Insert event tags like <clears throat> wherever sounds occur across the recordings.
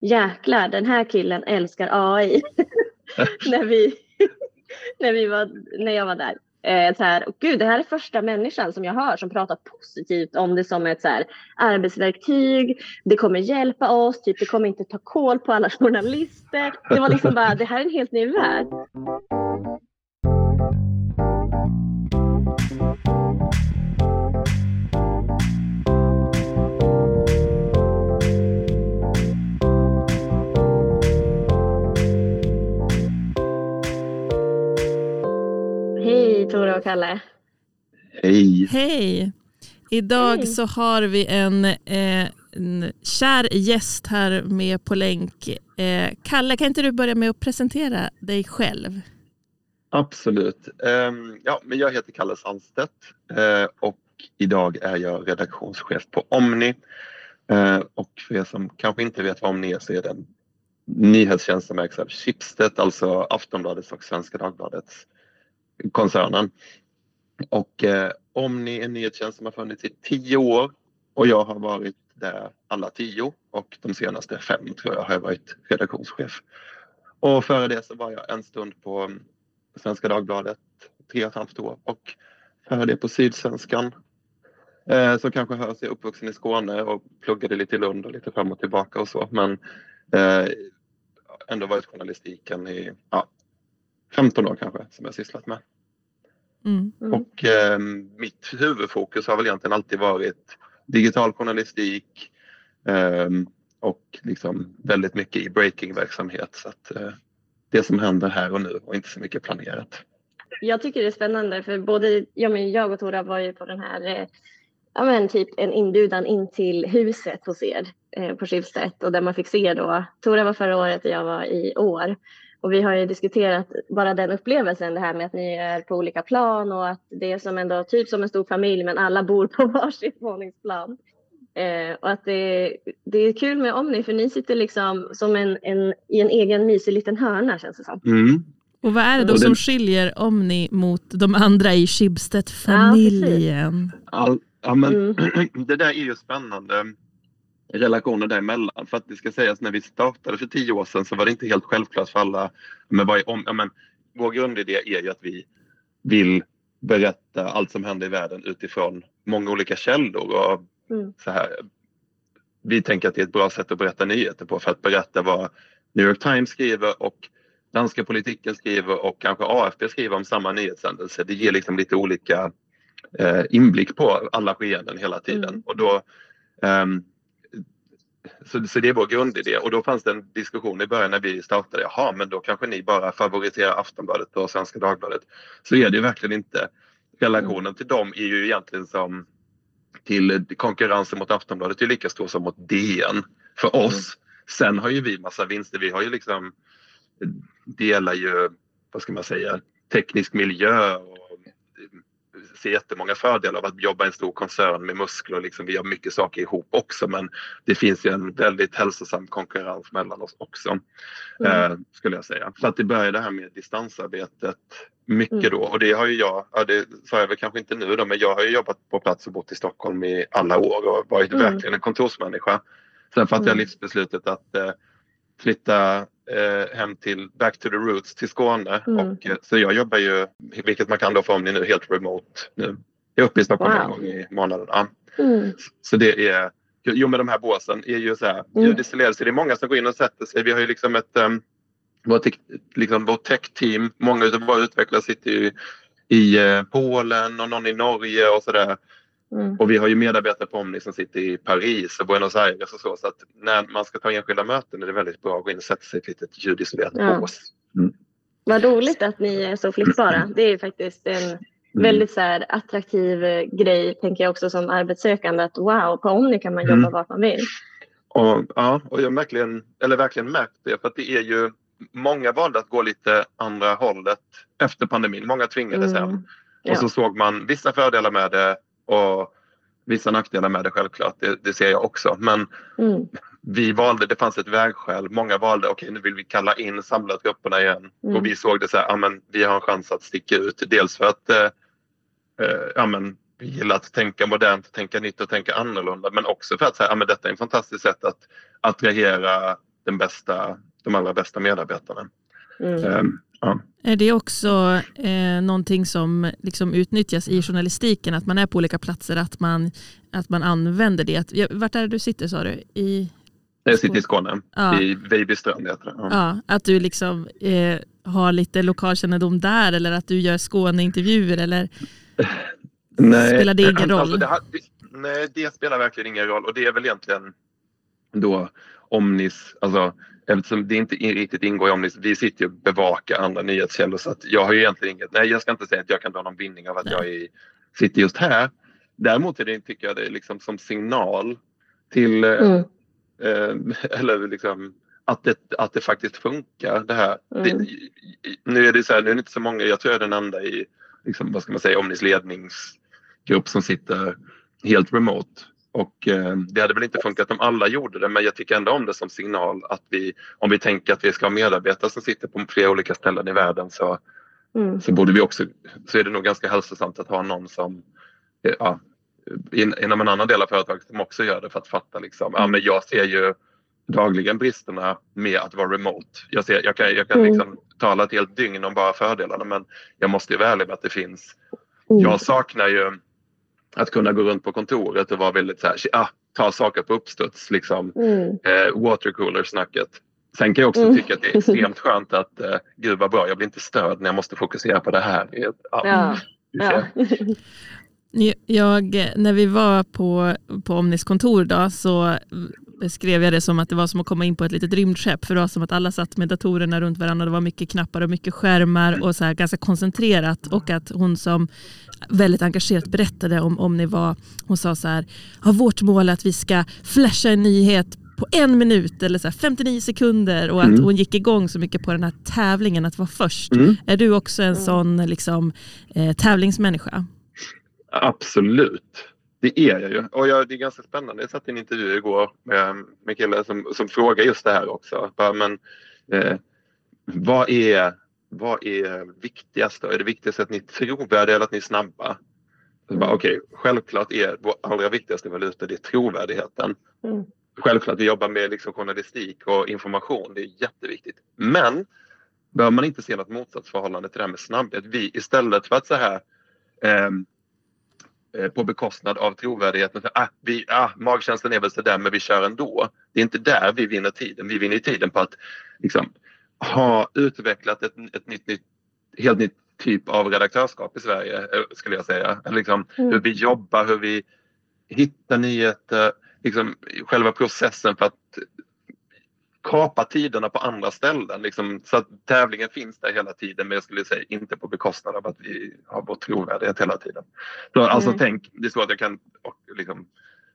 jäklar den här killen älskar AI. <laughs> när, vi, när, vi var, när jag var där. Eh, så här, och gud, det här är första människan som jag hör som pratar positivt om det som ett så här, arbetsverktyg. Det kommer hjälpa oss, typ, det kommer inte ta koll på alla journalister. Det var liksom bara, det här är en helt ny värld. Tora och Kalle. Hej. Hej. Idag Hej. så har vi en, eh, en kär gäst här med på länk. Eh, Kalle, kan inte du börja med att presentera dig själv? Absolut. Um, ja, men jag heter Kalle Sandstedt uh, och idag är jag redaktionschef på Omni. Uh, och för er som kanske inte vet vad Omni är så är det en nyhetstjänst som ägs av Schibsted, alltså Aftonbladets och Svenska Dagbladets koncernen. Och eh, Omni är en nyhetstjänst som har funnits i tio år och jag har varit där alla tio och de senaste fem tror jag har jag varit redaktionschef. Och före det så var jag en stund på mm, Svenska Dagbladet, tre och ett halvt år och före det på Sydsvenskan. Eh, som kanske hörs, jag är uppvuxen i Skåne och pluggade lite i Lund och lite fram och tillbaka och så men eh, ändå varit journalistiken i ja, 15 år kanske som jag sysslat med. Mm. Mm. Och eh, mitt huvudfokus har väl egentligen alltid varit digital journalistik eh, och liksom väldigt mycket i breaking-verksamhet. Så att, eh, det som händer här och nu och inte så mycket planerat. Jag tycker det är spännande för både jag, men jag och Tora var ju på den här eh, ja, men typ en inbjudan in till huset hos er eh, på Schibsted och där man fick se då. Tora var förra året och jag var i år. Och vi har ju diskuterat bara den upplevelsen, det här med att ni är på olika plan och att det är som ändå typ som en stor familj men alla bor på <laughs> varsitt våningsplan. Eh, och att det, det är kul med Omni för ni sitter liksom som en, en, i en egen mysig liten hörna känns det som. Mm. Och vad är det då som skiljer Omni mot de andra i Schibsted-familjen? Ja, ja, men mm. <clears throat> det där är ju spännande relationer däremellan. För att det ska sägas när vi startade för tio år sedan så var det inte helt självklart för alla. Men, vad om, ja, men, vår grundidé är ju att vi vill berätta allt som händer i världen utifrån många olika källor. Och mm. så här, vi tänker att det är ett bra sätt att berätta nyheter på för att berätta vad New York Times skriver och danska politiken skriver och kanske AFP skriver om samma nyhetshändelse. Det ger liksom lite olika eh, inblick på alla skeenden hela tiden. Mm. Och då um, så, så det är vår grundidé och då fanns det en diskussion i början när vi startade. Jaha, men då kanske ni bara favoriserar Aftonbladet och Svenska Dagbladet. Så är det ju verkligen inte. Relationen till dem är ju egentligen som till konkurrensen mot Aftonbladet är lika stor som mot DN för oss. Mm. Sen har ju vi massa vinster. Vi har ju liksom delar ju, vad ska man säga, teknisk miljö och ser jättemånga fördelar av att jobba i en stor koncern med muskler. Liksom, vi gör mycket saker ihop också men det finns ju en väldigt hälsosam konkurrens mellan oss också. Mm. Eh, skulle jag säga. Så att det började här med distansarbetet mycket mm. då och det har ju jag, ja, det sa jag väl kanske inte nu då men jag har ju jobbat på plats och bott i Stockholm i alla år och varit mm. verkligen en kontorsmänniska. Sen fattade jag mm. livsbeslutet att eh, flytta eh, hem till Back to the Roots till Skåne. Mm. Och, eh, så jag jobbar ju, vilket man kan då få om ni nu, helt remote nu. Jag är uppe i Stockholm wow. en gång i månaden. Ja. Mm. Så det är, jo med de här båsen är ju så här, mm. det det är många som går in och sätter sig. Vi har ju liksom ett, um, vårt, liksom vårt tech-team, många av våra utvecklare sitter ju i uh, Polen och någon i Norge och sådär. Mm. Och vi har ju medarbetare på Omni som sitter i Paris och Buenos Aires och så. Så att när man ska ta enskilda möten är det väldigt bra att gå in och sätta sig i ett litet ljudisolerat ja. bås. Mm. Vad roligt att ni är så flyttbara. Det är faktiskt en mm. väldigt så här, attraktiv eh, grej, tänker jag också som arbetssökande. Att wow, på Omni kan man jobba mm. vart man vill. Och, ja, och jag har verkligen, eller verkligen märkt det. För att det är ju, många valde att gå lite andra hållet efter pandemin. Många tvingades mm. hem. Och ja. så såg man vissa fördelar med det och vissa nackdelar med det självklart, det, det ser jag också. Men mm. vi valde, det fanns ett vägskäl. Många valde, okej okay, nu vill vi kalla in samla trupperna igen. Mm. Och vi såg det så här, ja men vi har en chans att sticka ut. Dels för att eh, eh, ja, men, vi gillar att tänka modernt, tänka nytt och tänka annorlunda. Men också för att säga, ja men detta är ett fantastiskt sätt att attrahera den bästa, de allra bästa medarbetarna. Mm. Um, ja. Är det också eh, någonting som liksom utnyttjas i journalistiken, att man är på olika platser, att man, att man använder det? Vart är det du sitter sa du? I jag sitter i Skåne, ja. i Vejbystrand heter det. Ja. ja. att du liksom eh, har lite lokalkännedom där eller att du gör Skåneintervjuer eller <laughs> nej, spelar det ingen alltså, roll? Alltså det, det, nej, det spelar verkligen ingen roll och det är väl egentligen då Omnis, alltså eftersom det inte riktigt ingår i Omnis, vi sitter ju och bevakar andra nyhetskällor så att jag har ju egentligen inget, nej jag ska inte säga att jag kan dra någon vinning av att nej. jag är, sitter just här. Däremot är det, tycker jag det är liksom som signal till eh, mm Eh, <laughs> eller liksom att det, att det faktiskt funkar det här. Mm. Det, nu är det så här, nu är det inte så många, jag tror jag är den enda i liksom, vad ska man säga, Omnis ledningsgrupp som sitter helt remote. Och eh, det hade väl inte funkat om alla gjorde det men jag tycker ändå om det som signal att vi, om vi tänker att vi ska ha medarbetare som sitter på flera olika ställen i världen så, mm. så borde vi också, så är det nog ganska hälsosamt att ha någon som ja, inom en annan del av företaget som också gör det för att fatta liksom, ja men jag ser ju dagligen bristerna med att vara remote. Jag, ser, jag kan, jag kan mm. liksom tala ett helt dygn om bara fördelarna men jag måste ju vara ärlig med att det finns. Mm. Jag saknar ju att kunna gå runt på kontoret och vara väldigt så här, ah, ta saker på uppstuds liksom. Mm. Eh, watercooler-snacket. Sen kan jag också mm. tycka att det är extremt skönt att eh, gud vad bra, jag blir inte störd när jag måste fokusera på det här. Ja. ja. ja. Jag, när vi var på, på Omnis kontor då, så beskrev jag det som att det var som att komma in på ett litet rymdskepp. För det var som att alla satt med datorerna runt varandra. Det var mycket knappar och mycket skärmar och så här ganska koncentrerat. Och att hon som väldigt engagerat berättade om Omni var, hon sa så här, ja, vårt mål är att vi ska flasha en nyhet på en minut eller så 59 sekunder och att mm. hon gick igång så mycket på den här tävlingen att vara först. Mm. Är du också en sån liksom, eh, tävlingsmänniska? Absolut. Det är jag ju. Och jag, det är ganska spännande. Jag satt i en intervju igår med, med killar som, som frågar just det här också. Bara, men, eh, vad, är, vad är viktigast? Då? Är det viktigast att ni är trovärdiga eller att ni är snabba? Okej, okay, självklart är vår allra viktigaste valuta det är trovärdigheten. Mm. Självklart, vi jobbar med liksom journalistik och information. Det är jätteviktigt. Men bör man inte se något motsatsförhållande till det här med snabbhet? Vi istället för att så här Eh, på bekostnad av trovärdigheten. För, ah, vi, ah, magkänslan är väl sådär men vi kör ändå. Det är inte där vi vinner tiden. Vi vinner tiden på att liksom, ha utvecklat ett, ett nytt, nytt, helt nytt typ av redaktörskap i Sverige eh, skulle jag säga. Liksom, mm. Hur vi jobbar, hur vi hittar nyheter, liksom, själva processen för att kapa tiderna på andra ställen. Liksom, så att tävlingen finns där hela tiden men jag skulle säga inte på bekostnad av att vi har vår trovärdighet hela tiden. Så, alltså mm. tänk, det är så att jag kan, och, liksom,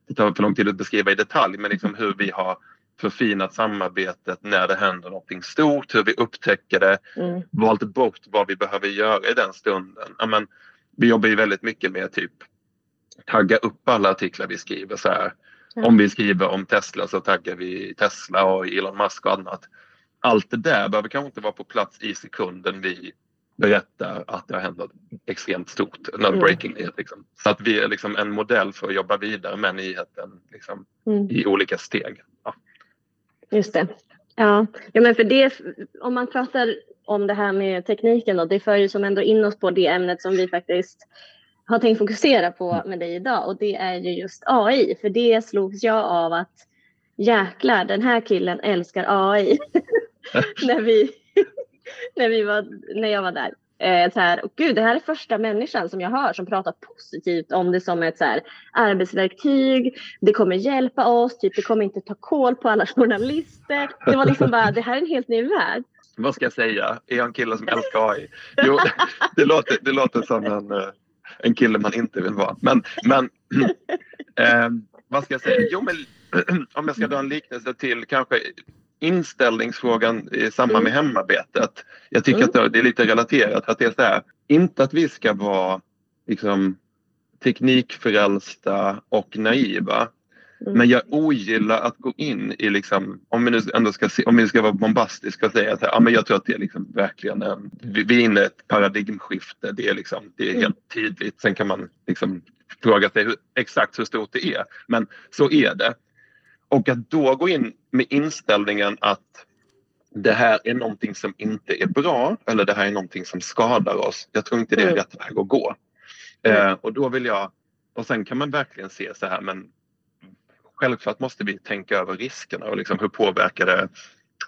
det tar för lång tid att beskriva i detalj, men liksom hur vi har förfinat samarbetet när det händer någonting stort, hur vi upptäcker det, mm. valt bort vad vi behöver göra i den stunden. Ja, men, vi jobbar ju väldigt mycket med typ tagga upp alla artiklar vi skriver så här. Om vi skriver om Tesla så taggar vi Tesla och Elon Musk och annat. Allt det där behöver kanske inte vara på plats i sekunden vi berättar att det har hänt något extremt stort, något mm. breaking nyhet. Liksom. Så att vi är liksom en modell för att jobba vidare med nyheten liksom, mm. i olika steg. Ja. Just det. Ja. ja, men för det, om man pratar om det här med tekniken då, det för ju som ändå in oss på det ämnet som vi faktiskt har tänkt fokusera på mm. med dig idag och det är ju just AI. För det slogs jag av att jäklar, den här killen älskar AI. <laughs> när, vi, <laughs> när, vi var, när jag var där. Eh, så här, och gud, det här är första människan som jag hör som pratar positivt om det som ett så här, arbetsverktyg. Det kommer hjälpa oss, typ, det kommer inte ta koll på alla <laughs> journalister. Det var liksom bara, det här är en helt ny värld. Vad ska jag säga? Är jag en kille som älskar AI? Jo, det låter, det låter som en eh, en kille man inte vill vara. Men, men <clears throat> eh, vad ska jag säga? Jo, men <clears throat> om jag ska dra en liknelse till kanske inställningsfrågan i samband med hemarbetet. Jag tycker mm. att det är lite relaterat. Att det är så här, inte att vi ska vara liksom, teknikfrälsta och naiva. Mm. Men jag ogillar att gå in i, liksom, om vi nu ändå ska, se, om vi ska vara bombastiska och säga att ja, men jag tror att det är liksom verkligen en, vi, vi är inne i ett paradigmskifte. Det är, liksom, det är mm. helt tydligt. Sen kan man liksom fråga sig hur, exakt hur stort det är. Men så är det. Och att då gå in med inställningen att det här är någonting som inte är bra eller det här är någonting som skadar oss. Jag tror inte det är mm. rätt väg att gå. Mm. Eh, och då vill jag, och sen kan man verkligen se så här men självklart måste vi tänka över riskerna och liksom hur påverkar det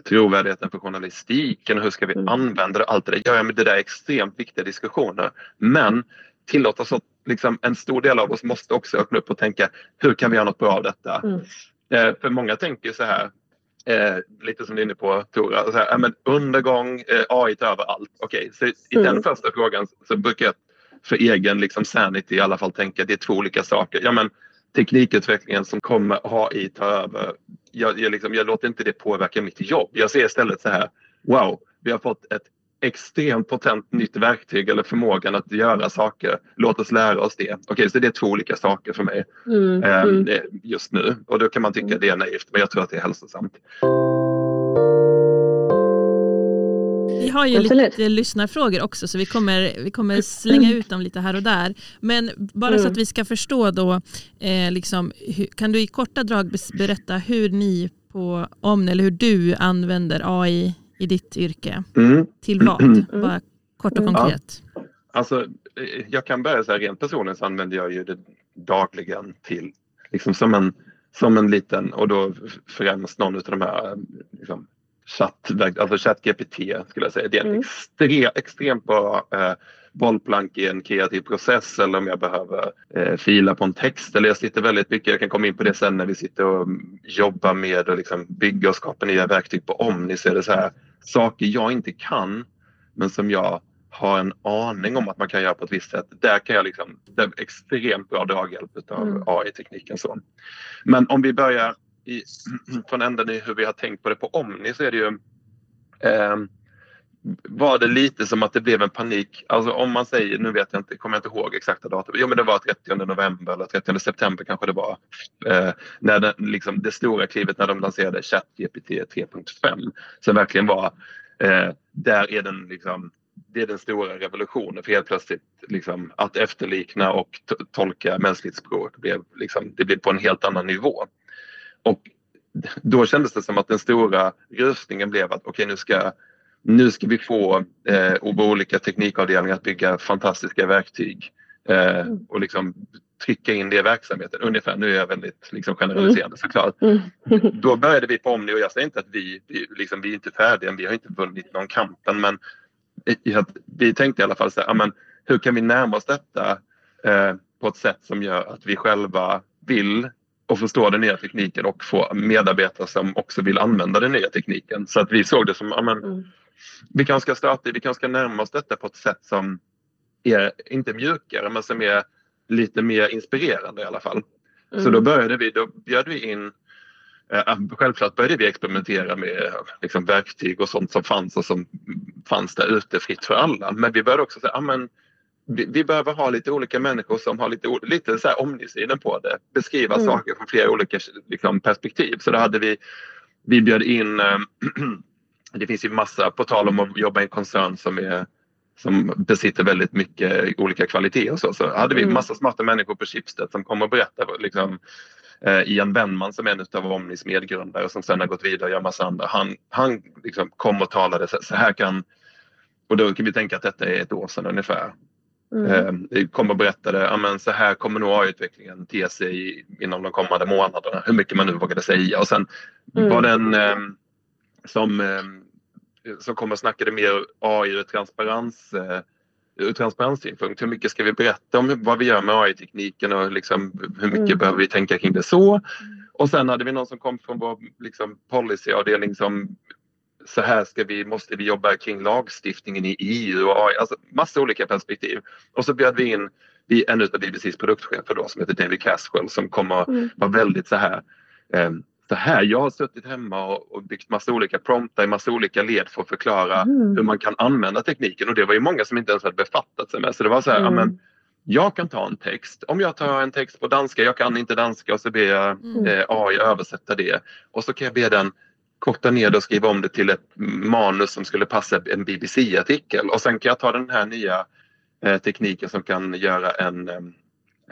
trovärdigheten för journalistiken och hur ska vi mm. använda det? Allt det där. Ja, men det där är extremt viktiga diskussioner. Men tillåt oss att liksom, en stor del av oss måste också öppna upp och tänka hur kan vi göra något bra av detta? Mm. Eh, för många tänker så här, eh, lite som du är inne på Tora, så här, men undergång, eh, AI tar över allt. Okej, okay, så i mm. den första frågan så brukar jag för egen liksom, sanity i alla fall tänka att det är två olika saker. Ja, men, teknikutvecklingen som kommer AI ta över, jag, jag, liksom, jag låter inte det påverka mitt jobb. Jag ser istället så här, wow, vi har fått ett extremt potent nytt verktyg eller förmågan att göra saker. Låt oss lära oss det. Okej, okay, så det är två olika saker för mig mm, eh, mm. just nu och då kan man tycka det är naivt men jag tror att det är hälsosamt. Vi har ju Absolut. lite lyssnarfrågor också så vi kommer, vi kommer slänga ut dem lite här och där. Men bara mm. så att vi ska förstå då, eh, liksom, hur, kan du i korta drag berätta hur ni på Omni eller hur du använder AI i ditt yrke? Mm. Till vad? Mm. Bara kort och konkret. Ja. Alltså, eh, jag kan börja så här, rent personligen så använder jag ju det dagligen till liksom som en, som en liten och då främst någon av de här liksom, chatt, alltså ChatGPT skulle jag säga. Det är en mm. extre, extremt bra eh, bollplank i en kreativ process eller om jag behöver eh, fila på en text eller jag sitter väldigt mycket, jag kan komma in på det sen när vi sitter och jobbar med att liksom bygga och skapa nya verktyg på Omni så är det så här saker jag inte kan men som jag har en aning om att man kan göra på ett visst sätt. Där kan jag liksom, det är extremt bra draghjälp av mm. AI-tekniken. Så. Men om vi börjar i, <clears throat> från änden i hur vi har tänkt på det på Omni så är det ju eh, var det lite som att det blev en panik. Alltså om man säger, nu vet jag inte, kommer jag inte ihåg exakta datum. Jo men det var 30 november eller 30 september kanske det var. Eh, när det, liksom, det stora klivet när de lanserade ChatGPT 3.5. Som verkligen var, eh, där är den liksom det är den stora revolutionen för helt plötsligt liksom, att efterlikna och tolka mänskligt språk blev, liksom, det blev på en helt annan nivå. Och då kändes det som att den stora röstningen blev att okej okay, nu ska nu ska vi få eh, olika teknikavdelningar att bygga fantastiska verktyg eh, mm. och liksom trycka in det i verksamheten ungefär. Nu är jag väldigt liksom, generaliserande mm. såklart. Mm. <laughs> Då började vi på Omni och jag säger inte att vi, vi, liksom, vi är inte färdiga, vi har inte vunnit någon kampen men vi tänkte i alla fall så här, men hur kan vi närma oss detta eh, på ett sätt som gör att vi själva vill och förstå den nya tekniken och få medarbetare som också vill använda den nya tekniken. Så att vi såg det som, ja, men, mm. vi kanske ska starta, vi kanske ska närma oss detta på ett sätt som är, inte mjukare, men som är lite mer inspirerande i alla fall. Mm. Så då började vi, då bjöd vi in eh, Självklart började vi experimentera med liksom, verktyg och sånt som fanns och som fanns där ute fritt för alla. Men vi började också säga, ja, men, vi, vi, behöver ha lite olika människor som har lite, lite så här omnisynen på det. Beskriva mm. saker från flera olika liksom, perspektiv. Så då hade vi, vi bjöd in, äh, <clears throat> det finns ju massa, på tal om att jobba i en koncern som är som besitter väldigt mycket olika kvaliteter och så, så hade vi mm. massa smarta människor på Schibsted som kom och berättade liksom, eh, Ian Wennman som är en av Omnis medgrundare som sen har gått vidare och gör massa andra. Han, han liksom kom och talade så, så här kan och då kan vi tänka att detta är ett år sedan ungefär. Mm. Eh, kom och berättade att så här kommer nog AI-utvecklingen te sig inom de kommande månaderna. Hur mycket man nu vågade säga. Och sen mm. var det en eh, som, eh, som kom och snackade mer AI ur transparens eh, ur transparenssynpunkt. Hur mycket ska vi berätta om vad vi gör med AI-tekniken och liksom, hur mycket mm. behöver vi tänka kring det så? Mm. Och sen hade vi någon som kom från vår liksom, policyavdelning som så här ska vi, måste vi jobba kring lagstiftningen i EU och alltså massa olika perspektiv. Och så bjöd vi in vi, en av BBCs produktchefer då som heter David Caswell som kommer mm. vara väldigt så här eh, så här, jag har suttit hemma och, och byggt massa olika promptar i massa olika led för att förklara mm. hur man kan använda tekniken och det var ju många som inte ens hade befattat sig med. Så det var så här, mm. amen, jag kan ta en text. Om jag tar en text på danska, jag kan inte danska och så ber jag mm. eh, AI översätta det. Och så kan jag be den korta ner det och skriva om det till ett manus som skulle passa en BBC-artikel och sen kan jag ta den här nya eh, tekniken som kan göra en, eh,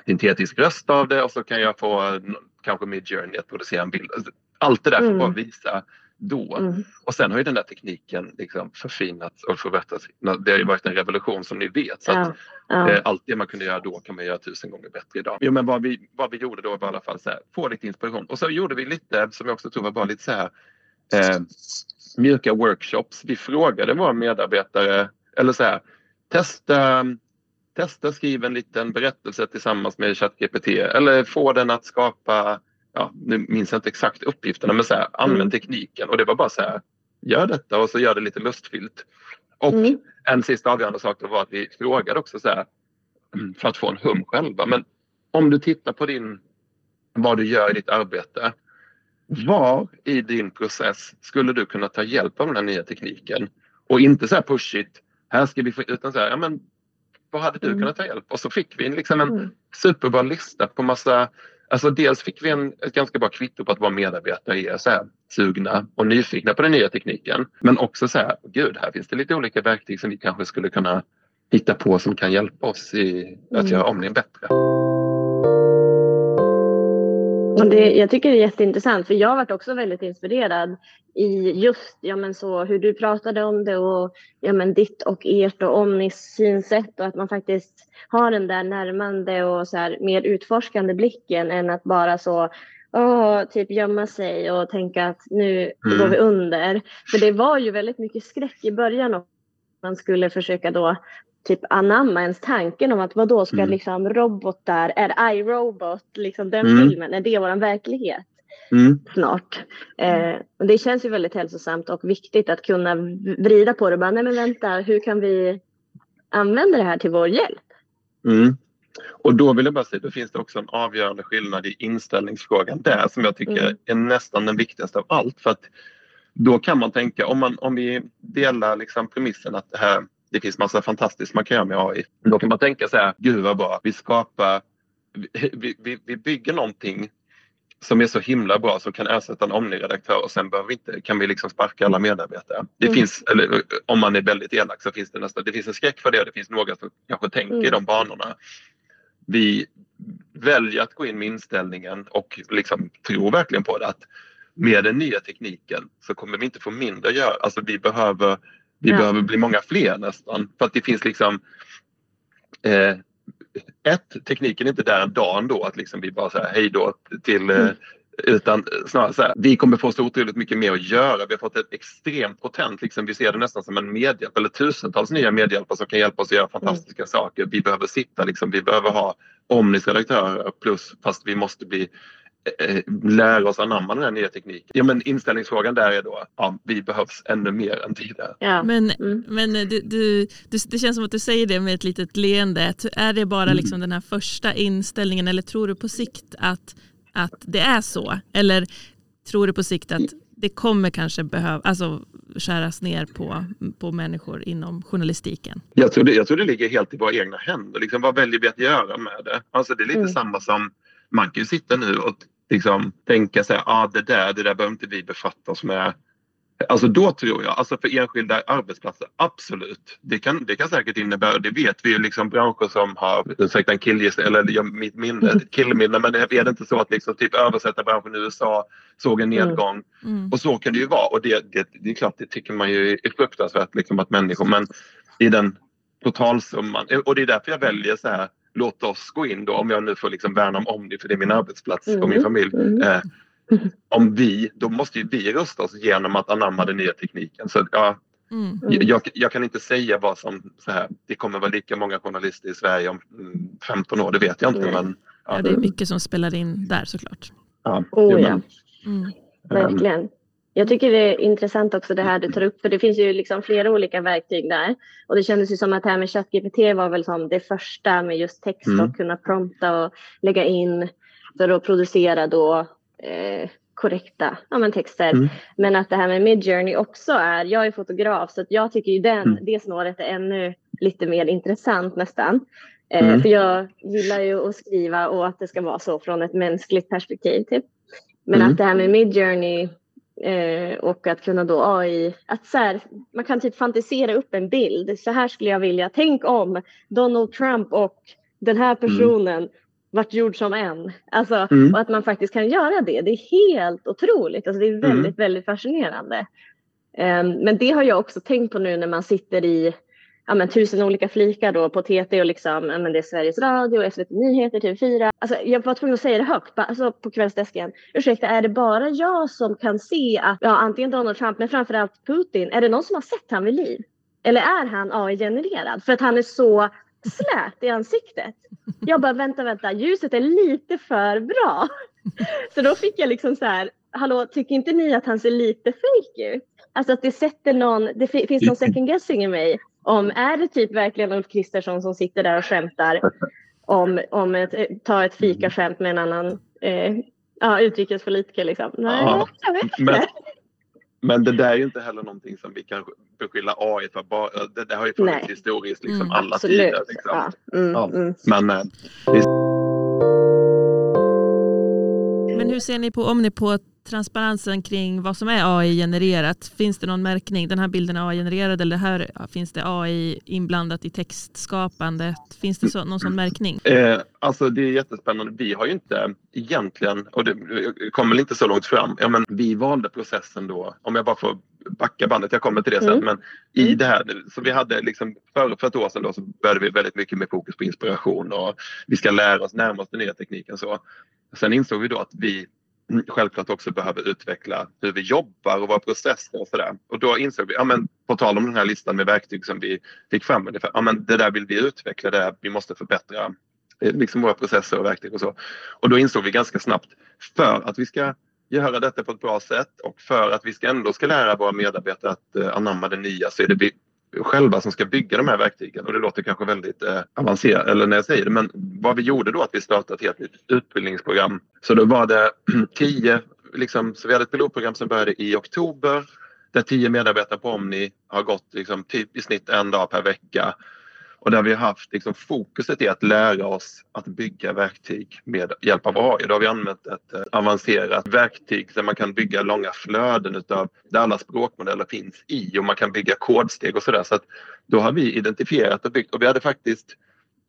syntetisk röst av det och så kan jag få kanske Midjourney att producera en bild. Alltså, allt det där får mm. bara visa då. Mm. Och sen har ju den där tekniken liksom förfinats och förbättrats. Det har ju varit en revolution som ni vet. Så ja. Ja. Eh, allt det man kunde göra då kan man göra tusen gånger bättre idag. Jo, men vad vi, vad vi gjorde då var i alla fall så här, få lite inspiration. Och så gjorde vi lite, som jag också tror var bara lite så här, eh, mjuka workshops. Vi frågade våra medarbetare, eller så här, testa testa skriva en liten berättelse tillsammans med ChatGPT eller få den att skapa ja, nu minns jag inte exakt uppgifterna, men så här, använd mm. tekniken och det var bara så här, gör detta och så gör det lite lustfyllt. Och mm. en sista avgörande sak var att vi frågade också så här, mm, för att få en hum själva, men om du tittar på din, vad du gör i ditt arbete, var i din process skulle du kunna ta hjälp av den här nya tekniken? Och inte så här pushigt, här ska vi få, utan så här, ja men vad hade du mm. kunnat ta hjälp? Och så fick vi liksom en mm. superbra lista på massa Alltså dels fick vi en, ett ganska bra kvitto på att våra medarbetare är så här, sugna och nyfikna på den nya tekniken. Men också så här, gud, här finns det lite olika verktyg som vi kanske skulle kunna hitta på som kan hjälpa oss i att mm. göra omningen bättre. Och det, jag tycker det är jätteintressant för jag har varit också väldigt inspirerad i just ja, men så, hur du pratade om det och ja, men ditt och ert och Omnis synsätt och att man faktiskt har den där närmande och så här, mer utforskande blicken än att bara så oh, typ gömma sig och tänka att nu mm. går vi under. För det var ju väldigt mycket skräck i början man skulle försöka då typ anamma ens tanken om att vad då ska mm. liksom robotar, är iRobot, liksom den mm. filmen, är det vår verklighet? Mm. snart. Eh, och det känns ju väldigt hälsosamt och viktigt att kunna vrida på det och bara, nej men vänta, hur kan vi använda det här till vår hjälp? Mm. Och då vill jag bara säga, då finns det också en avgörande skillnad i inställningsfrågan där som jag tycker mm. är nästan den viktigaste av allt. För att då kan man tänka, om, man, om vi delar liksom premissen att det här det finns massa fantastiskt man kan göra med AI. Då kan man tänka så här, gud vad bra, vi skapar, vi, vi, vi bygger någonting som är så himla bra som kan ersätta en Omni-redaktör och sen vi inte, kan vi liksom sparka alla medarbetare. Det mm. finns, eller om man är väldigt elak så finns det nästan, det finns en skräck för det och det finns några som kanske tänker mm. i de banorna. Vi väljer att gå in med inställningen och liksom tror verkligen på det att med den nya tekniken så kommer vi inte få mindre att göra. Alltså vi behöver, vi ja. behöver bli många fler nästan för att det finns liksom eh, ett, tekniken är inte där en dag ändå att liksom vi bara säger hej då till eh, mm. Utan snarare så här, vi kommer få så otroligt mycket mer att göra. Vi har fått ett extremt potent, liksom, vi ser det nästan som en medhjälp eller tusentals nya medhjälpare som kan hjälpa oss att göra fantastiska mm. saker. Vi behöver sitta, liksom, vi behöver ha Omnis redaktörer plus fast vi måste bli lära oss anamma den här nya tekniken. Ja, men inställningsfrågan där är då, ja, vi behövs ännu mer än tidigare. Ja. Men, mm. men du, du, du, det känns som att du säger det med ett litet leende. Är det bara mm. liksom den här första inställningen eller tror du på sikt att, att det är så? Eller tror du på sikt att det kommer kanske behöva alltså, skäras ner på, på människor inom journalistiken? Jag tror, det, jag tror det ligger helt i våra egna händer. Liksom, vad väljer vi att göra med det? Alltså, det är lite mm. samma som man kan ju sitta nu och liksom tänka sig ah, det där, det där behöver inte vi befatta oss med. Alltså då tror jag, alltså för enskilda arbetsplatser, absolut. Det kan, det kan säkert innebära, det vet vi ju, liksom branscher som har, ursäkta en killgissning, eller jag, mitt minne, mm. <laughs> killminne, men är det inte så att liksom typ översättarbranschen i USA såg en mm. nedgång? Mm. Och så kan det ju vara och det, det, det är klart, det tycker man ju är fruktansvärt liksom att människor, men i den totalsumman, och det är därför jag väljer så här låt oss gå in då om jag nu får liksom värna om Omni för det är min arbetsplats och min mm. familj. Mm. Eh, om vi, då måste ju vi rusta oss genom att anamma den nya tekniken. Så, ja, mm. jag, jag, kan inte säga vad som så här, det kommer vara lika många journalister i Sverige om 15 år, det vet jag inte. Men, ja. ja det är mycket som spelar in där såklart. Ja, oh, ja. Mm. Verkligen. Jag tycker det är intressant också det här du tar upp, för det finns ju liksom flera olika verktyg där. Och det kändes ju som att det här med ChatGPT var väl som det första med just text mm. och kunna prompta och lägga in för att producera då eh, korrekta ja, men texter. Mm. Men att det här med Midjourney också är, jag är fotograf så jag tycker ju den, mm. det snåret är ännu lite mer intressant nästan. Eh, mm. För jag gillar ju att skriva och att det ska vara så från ett mänskligt perspektiv. Typ. Men mm. att det här med Midjourney Eh, och att kunna då AI, att så här, man kan typ fantisera upp en bild. Så här skulle jag vilja, tänk om Donald Trump och den här personen mm. varit gjord som en. Alltså, mm. Och att man faktiskt kan göra det. Det är helt otroligt. Alltså, det är mm. väldigt, mm. väldigt fascinerande. Um, men det har jag också tänkt på nu när man sitter i ja, men, tusen olika flikar då på TT och liksom, ja, men det är Sveriges Radio, SVT Nyheter, TV4. Alltså, jag var tvungen att säga det högt alltså, på kvällsdesken. Ursäkta, är det bara jag som kan se att ja, antingen Donald Trump men framförallt Putin, är det någon som har sett han vid liv? Eller är han AI-genererad? För att han är så slät i ansiktet. Jag bara vänta, vänta, ljuset är lite för bra. <laughs> Så då fick jag liksom så här, hallå, tycker inte ni att han ser lite fake ut? Alltså att det sätter någon, det finns någon second guessing i mig om är det typ verkligen Ulf Kristersson som sitter där och skämtar om, om ett, ta ett fikaskämt med en annan eh, ja, utrikespolitiker liksom. Nej, ja, jag vet inte. Men, men det där är ju inte heller någonting som vi kan beskylla AI för. Bara, det, det har ju funnits historiskt liksom mm, alla absolut. tider. Liksom. Ja, mm, ja. Mm. Men, eh, men hur ser ni på om ni på transparensen kring vad som är AI-genererat? Finns det någon märkning? Den här bilden är AI-genererad eller här finns det AI inblandat i textskapandet? Finns det så, någon sån märkning? Eh, alltså det är jättespännande. Vi har ju inte egentligen, och det kommer inte så långt fram, ja, men vi valde processen då, om jag bara får backa bandet, jag kommer till det sen, mm. men i mm. det här, så vi hade liksom, för, för ett år sedan då så började vi väldigt mycket med fokus på inspiration och vi ska lära oss närma oss den nya tekniken så. Sen insåg vi då att vi självklart också behöver utveckla hur vi jobbar och våra processer och sådär. Och då insåg vi, ja men på tal om den här listan med verktyg som vi fick fram ungefär, ja men det där vill vi utveckla, det där vi måste förbättra eh, liksom våra processer och verktyg och så. Och då insåg vi ganska snabbt, för att vi ska göra detta på ett bra sätt. Och för att vi ska ändå ska lära våra medarbetare att eh, anamma det nya så är det vi själva som ska bygga de här verktygen. Och det låter kanske väldigt eh, avancerat eller när jag säger det men vad vi gjorde då att vi startade ett helt nytt utbildningsprogram. Så då var det <clears throat> tio, liksom, så vi hade ett pilotprogram som började i oktober där tio medarbetare på Omni har gått liksom, typ i snitt en dag per vecka och där vi har haft liksom, fokuset i att lära oss att bygga verktyg med hjälp av AI. Då har vi använt ett eh, avancerat verktyg där man kan bygga långa flöden utav där alla språkmodeller finns i och man kan bygga kodsteg och sådär. Så att då har vi identifierat och byggt och vi hade faktiskt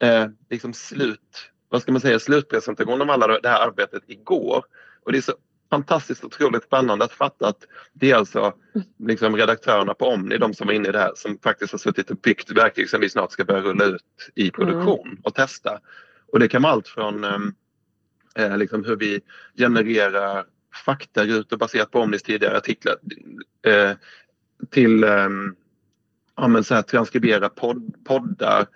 eh, liksom slut, vad ska man säga, slutpresentation av alla det här arbetet igår. Och det är så fantastiskt otroligt spännande att fatta att det är alltså liksom redaktörerna på Omni, de som var inne i det här, som faktiskt har suttit och byggt verktyg som vi snart ska börja rulla ut i produktion mm. och testa. Och det kan vara allt från ehm, eh, liksom hur vi genererar faktarutor baserat på Omnis tidigare artiklar eh, till eh, ja, men så här, transkribera podd, poddar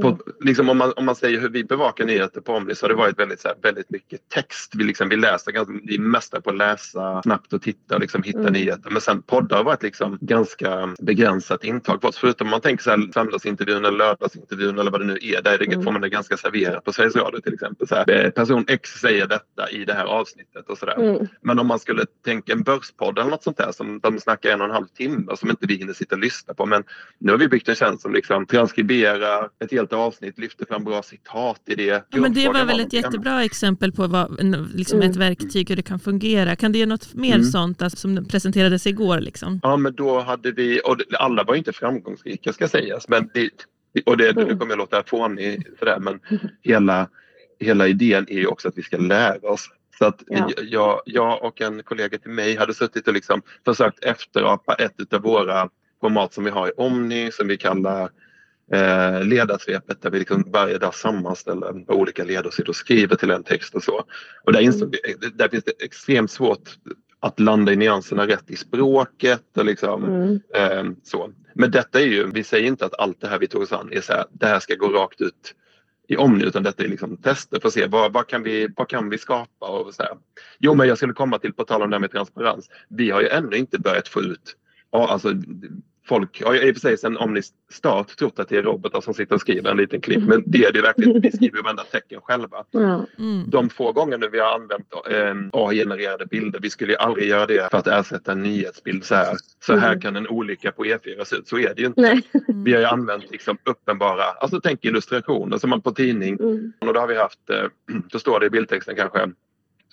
på, mm. liksom om, man, om man säger hur vi bevakar nyheter på Omni så har det varit väldigt, så här, väldigt mycket text. Vi, liksom, vi läser ganska, vi är mesta på att läsa snabbt och titta och liksom hitta mm. nyheter. Men sen poddar har varit liksom ganska begränsat intag på oss. Förutom om man tänker så här söndagsintervjun eller lördagsintervjun eller vad det nu är. Där mm. får man det ganska serverat på Sveriges Radio till exempel. Så här, eh, person X säger detta i det här avsnittet och sådär. Mm. Men om man skulle tänka en börspodd eller något sånt där som de snackar en och en halv timme som inte vi hinner sitta och lyssna på. Men nu har vi byggt en tjänst som liksom transkriberar ett helt helt avsnitt lyfter fram bra citat i det. Ja, men det var väl ett jättebra exempel på vad, liksom mm. ett verktyg hur det kan fungera. Kan du ge något mer mm. sånt alltså, som presenterades igår? Liksom? Ja, men då hade vi, och alla var inte framgångsrika ska sägas, men det, och det, mm. nu kommer jag låta fånig sådär, men hela, hela idén är ju också att vi ska lära oss så att ja. jag, jag och en kollega till mig hade suttit och liksom försökt efterapa ett av våra format som vi har i Omni som vi kallar eh, ledarsvepet där vi liksom varje dag sammanställer olika ledarsidor och skriver till en text och så. Och där insåg vi, där finns det extremt svårt att landa i nyanserna rätt i språket och liksom mm. eh, så. Men detta är ju, vi säger inte att allt det här vi tog oss an är så här, det här ska gå rakt ut i Omni utan detta är liksom tester för att se vad, vad, kan, vi, vad kan vi skapa och så här. Jo men jag skulle komma till på tal om det här med transparens. Vi har ju ännu inte börjat få ut alltså, folk har i och för sig sen Omnis start trott att det är robotar som sitter och skriver en liten klipp men det är det verkligen Vi skriver varenda tecken själva. Mm. De få gånger nu vi har använt eh, AI-genererade bilder, vi skulle ju aldrig göra det för att ersätta en nyhetsbild så här. Så här mm. kan en olycka på E4 se ut. Så är det ju inte. Nej. Vi har ju använt liksom uppenbara, alltså tänk illustrationer som man på tidning mm. och då har vi haft, eh, <clears throat> då står det i bildtexten kanske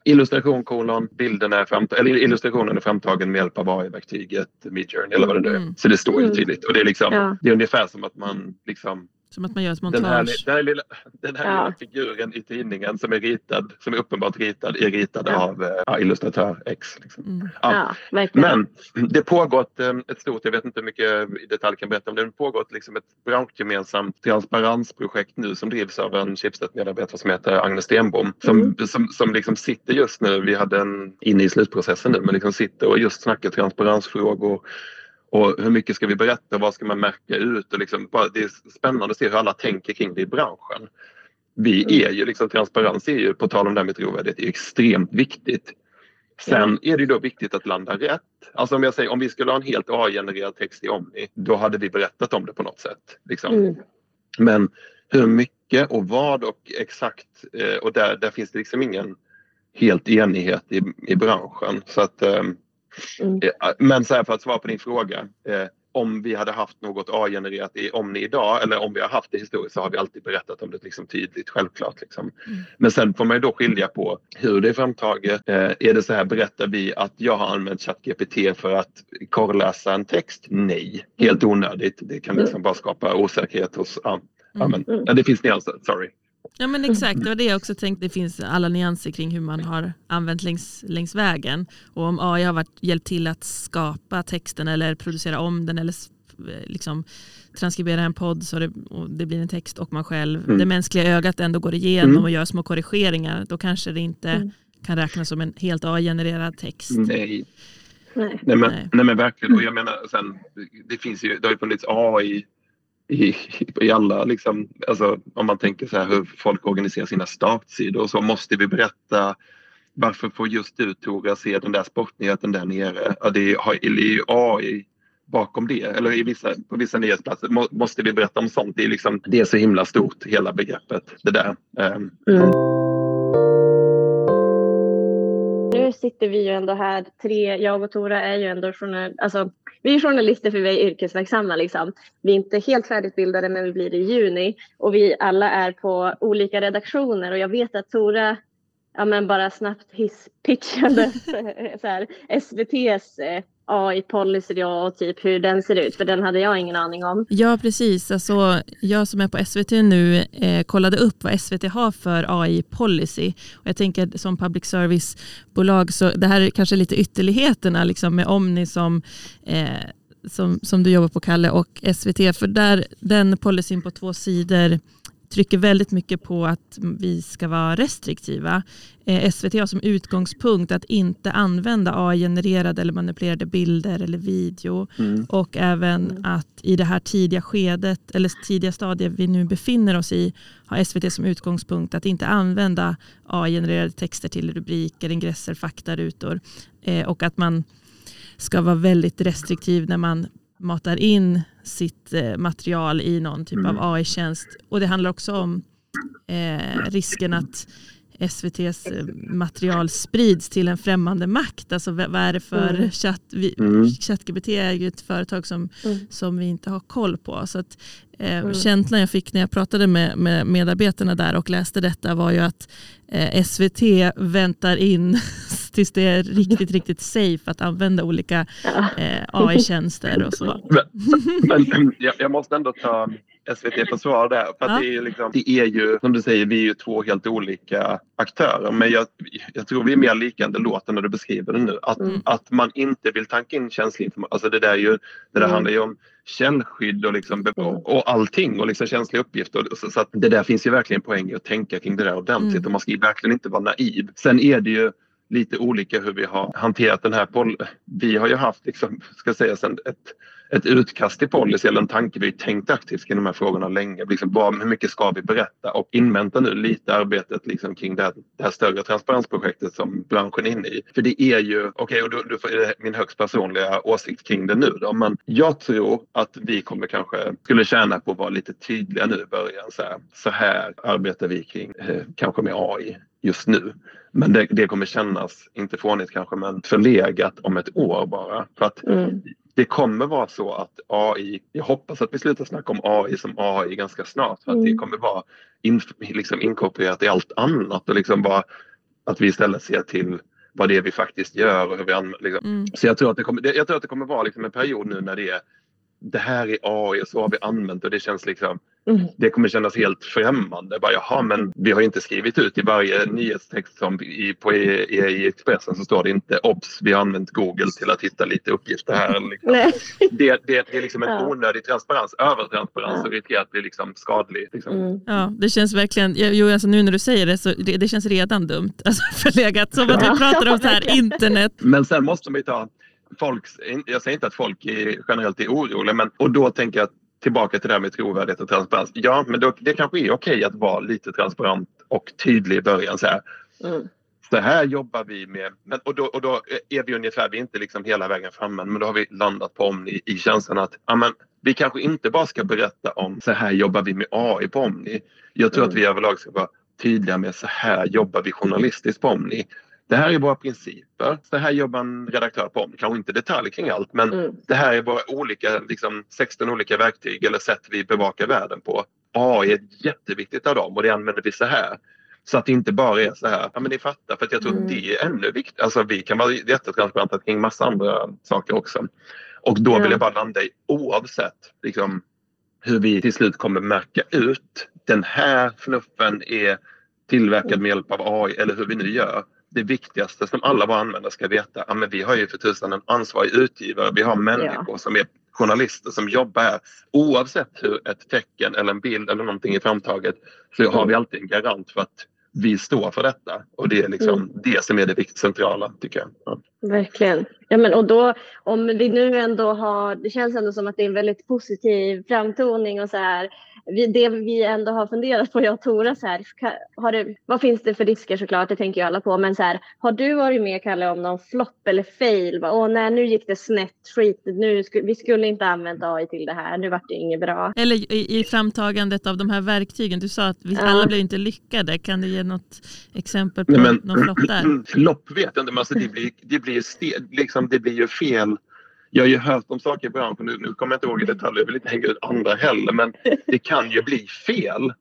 illustration kolon, bilden är framtagen, eller illustrationen är framtagen med hjälp av AI-verktyget Midjourney eller vad det nu är. Mm. Så det står ju mm. tydligt och det är liksom, ja. det är ungefär som att man liksom Som att man gör ett Den här, montage. den här, lilla, den här Ja. lilla figuren i tidningen som är ritad, som är uppenbart ritad, är ritad Ja. av eh, ja, illustratör X. Liksom. Mm. Ja. Men det pågått eh, ett stort, jag vet inte hur mycket i detalj kan berätta om det, men det pågått liksom ett branschgemensamt transparensprojekt nu som drivs av en Schibsted-medarbetare som heter Agnes Stenbom som, Mm. som, som liksom sitter just nu, vi hade en inne i slutprocessen nu, men liksom sitter och just snackar transparensfrågor och hur mycket ska vi berätta, vad ska man märka ut och liksom bara, det är spännande att se hur alla tänker kring det i branschen. Vi Mm. är ju liksom, transparens är ju, på tal om det här med trovärdighet, är extremt viktigt. Sen är det ju då viktigt att landa rätt. Alltså om jag säger om vi skulle ha en helt AI-genererad text i Omni, då hade vi berättat om det på något sätt. Liksom. Mm. Men hur mycket och vad och exakt eh, och där, där finns det liksom ingen helt enighet i, i branschen. Så att, ehm, Mm. men så här för att svara på din fråga. Eh, om vi hade haft något AI-genererat i Omni idag eller om vi har haft det historiskt så har vi alltid berättat om det liksom tydligt, självklart. Liksom. Mm. Men sen får man ju då skilja på hur det är framtaget. Eh, är det så här, berättar vi att jag har använt ChatGPT för att korrläsa en text? Nej, helt onödigt. Det kan liksom bara skapa osäkerhet hos... Ja, men, Mm. ja, det finns nyanser, sorry. Ja men exakt, det var det jag också tänkte. Det finns alla nyanser kring hur man har använt längs, längs vägen. Och om AI har varit, hjälpt till att skapa texten eller producera om den eller s- liksom transkribera en podd så det, och det blir en text och man själv, Mm. det mänskliga ögat ändå går igenom Mm. och gör små korrigeringar, då kanske det inte Mm. kan räknas som en helt AI-genererad text. Nej. Nej. Nej men, Nej. nej. men verkligen. Och jag menar sen, det finns ju, det har ju funnits AI i, i alla liksom, alltså om man tänker så här hur folk organiserar sina startsidor och så måste vi berätta varför får just du Tora se den där sportnyheten där nere? Ja, det är, ju AI bakom det eller i vissa, på vissa nyhetsplatser må, måste vi berätta om sånt. Det är, liksom, det är så himla stort hela begreppet det där. Um, Mm. Nu sitter vi ju ändå här, tre, jag och Tora är ju ändå journal, alltså, vi är journalister för vi är yrkesverksamma. Liksom. Vi är inte helt färdigutbildade men vi blir det i juni och vi alla är på olika redaktioner och jag vet att Tora ja, men bara snabbt hisspitchade <laughs> SVTs AI-policy då och typ hur den ser ut för den hade jag ingen aning om. Ja, precis. Alltså, jag som är på SVT nu eh, kollade upp vad SVT har för AI-policy. Och jag tänker som public service-bolag, så det här är kanske lite ytterligheterna liksom, med Omni som, eh, som, som du jobbar på, Kalle, och SVT. För där, den policyn på två sidor trycker väldigt mycket på att vi ska vara restriktiva. Eh, SVT har som utgångspunkt att inte använda AI-genererade eller manipulerade bilder eller video. mm. Och även att i det här tidiga skedet, eller tidiga stadiet vi nu befinner oss i, har SVT som utgångspunkt att inte använda AI-genererade texter till rubriker, ingresser, faktarutor. Eh, och att man ska vara väldigt restriktiv när man matar in sitt eh, material i någon typ Mm. av AI-tjänst. Och det handlar också om eh, risken att SVTs eh, material sprids till en främmande makt. Alltså vad är det för Mm. chatt? Vi, Mm. ChatGPT är ju ett företag som, Mm. som vi inte har koll på. Så att, eh, Mm. Känslan jag fick när jag pratade med, med medarbetarna där och läste detta var ju att eh, SVT väntar in <laughs> tills det är riktigt, riktigt safe att använda olika eh, AI-tjänster och så. <laughs> Men jag, jag måste ändå ta SVT svar där. För Ja. det, är ju liksom, det är ju, som du säger, vi är ju två helt olika aktörer. Men jag, jag tror vi är mer lika än det låter när du beskriver det nu. Att, Mm. att man inte vill tanka in känslig information. Alltså det där är ju, det där Mm. handlar ju om källskydd och, liksom, och, allting och liksom känsliga uppgifter. Så, så det där finns ju verkligen poäng i att tänka kring det där ordentligt Mm. och man ska ju verkligen inte vara naiv. Sen är det ju lite olika hur vi har hanterat den här pol- Vi har ju haft, liksom, ska säga sen, ett, ett utkast till policy eller en tanke. Vi har ju tänkt aktivt kring de här frågorna länge. Liksom, bara, hur mycket ska vi berätta? Och invänta nu lite arbetet liksom, kring det här, det här större transparensprojektet som branschen är inne i. För det är ju, okej, och då, är det min högst personliga åsikt kring det nu då. Men jag tror att vi kommer kanske, skulle tjäna på att vara lite tydliga nu i början. Så här, så här arbetar vi kring, eh, kanske med AI just nu. Men det, det kommer kännas, inte fånigt kanske, men förlegat om ett år bara. För att Mm det kommer vara så att AI, jag hoppas att vi slutar snacka om AI som AI ganska snart. För att det Mm. kommer vara in, liksom inkorporerat i allt annat och liksom bara att vi istället ser till vad det är vi faktiskt gör och hur vi använder. Liksom. Mm. Så jag tror att det kommer, jag tror att det kommer vara liksom en period nu när det är det här är AI och så har vi använt och det känns liksom Mm. Det kommer kännas helt främmande. Bara, Jaha, men vi har inte skrivit ut i varje nyhetstext som i, på i, i, i Expressen så står det inte obs, vi har använt Google till att hitta lite uppgifter här. <laughs> Liksom. det, det, det, är liksom en ja. onödig transparens, övertransparens ja. och riskerar att bli liksom skadlig. Liksom. Mm. Ja, det känns verkligen, jo, alltså nu när du säger det så det, det känns redan dumt, <laughs> alltså förlegat, som att vi pratar om så här <laughs> internet. Men sen måste man ju ta folks, jag säger inte att folk är, generellt är oroliga, men och då tänker jag att tillbaka till det här med trovärdighet och transparens. Ja, men då, det kanske är okej att vara lite transparent och tydlig i början. Så här. Mm. Så här jobbar vi med, men, och, då, och då är vi ungefär, vi är inte liksom hela vägen framme, men då har vi landat på Omni i känslan att amen, vi kanske inte bara ska berätta om så här jobbar vi med AI på Omni. Jag tror mm. att vi överlag ska vara tydliga med så här jobbar vi journalistiskt på Omni. Det här är våra principer. Så här jobbar en redaktör på. Kanske inte detaljer kring allt men mm. det här är våra olika, liksom 16 olika verktyg eller sätt vi bevakar världen på. AI är jätteviktigt av dem och det använder vi så här. Så att det inte bara är så här, ja men ni fattar, för jag tror mm. det är ännu viktigare. Alltså vi kan vara jättetransparenta kring massa andra saker också. Och då vill jag bara landa i oavsett liksom, hur vi till slut kommer märka ut den här fluffen är tillverkad med hjälp av AI eller hur vi nu gör det viktigaste som alla våra användare ska veta, ja, men vi har ju för tusan en ansvarig utgivare, vi har människor ja. som är journalister som jobbar här. Oavsett hur ett tecken eller en bild eller någonting är framtaget så har vi alltid en garant för att vi står för detta och det är liksom mm. det som är det centrala tycker jag. Ja. Verkligen. Ja, men och då, om vi nu ändå har, det känns ändå som att det är en väldigt positiv framtoning och så här, vi, det vi ändå har funderat på, jag och Tora, så här, har det, vad finns det för risker såklart, det tänker ju alla på, men så här, har du varit med Kalle om någon flopp eller fail? Åh nej, nu gick det snett, skit, nu, vi skulle inte använt AI till det här, nu vart det inget bra. Eller i, i framtagandet av de här verktygen, du sa att vi ja. alla blir inte lyckade, kan du ge något exempel på nej, men, någon flopp där? Flopp vet jag inte, men alltså det blir, det blir, liksom, det blir ju fel jag har ju hört om saker i branschen, nu, nu kommer jag inte ihåg i detalj, jag vill inte hänga ut andra heller, men det kan ju bli fel.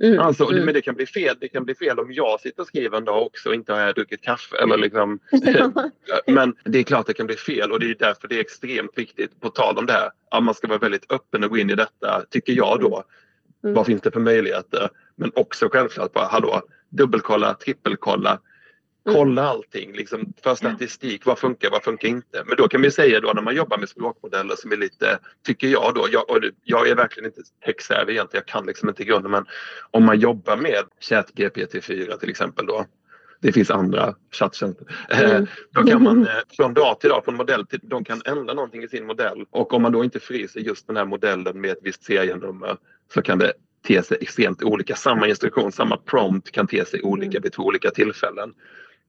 Mm, alltså, mm. Men det kan bli fel. Det kan bli fel om jag sitter och skriver en dag också och inte har druckit kaffe. Eller liksom. <laughs> men det är klart det kan bli fel och det är därför det är extremt viktigt, på tal om det här, att man ska vara väldigt öppen och gå in i detta, tycker jag då. Mm. Vad finns det för möjligheter? Men också självklart bara, hallå, dubbelkolla, trippelkolla. Mm. kolla allting, liksom, för statistik, vad funkar, vad funkar inte? Men då kan vi säga då när man jobbar med språkmodeller som är lite, tycker jag då, jag, och jag är verkligen inte tech-savvy egentligen, jag kan liksom inte grunden, men om man jobbar med ChatGPT4 till exempel då, det finns andra chatttjänster. Eh, mm. Då kan man eh, från dag till dag, från modell till, de kan ändra någonting i sin modell och om man då inte fryser just den här modellen med ett visst serienummer så kan det te sig extremt olika. Samma instruktion, samma prompt kan te sig olika mm. vid två olika tillfällen.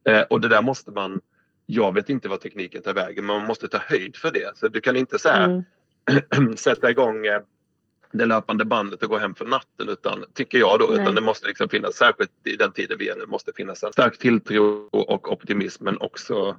Eh, och det där måste man, jag vet inte vad tekniken tar vägen, men man måste ta höjd för det. Så du kan inte så här, mm. <clears throat> sätta igång eh, det löpande bandet och gå hem för natten utan tycker jag då, Nej. utan det måste liksom finnas, särskilt i den tiden vi är nu, måste finnas en stark tilltro och optimism men också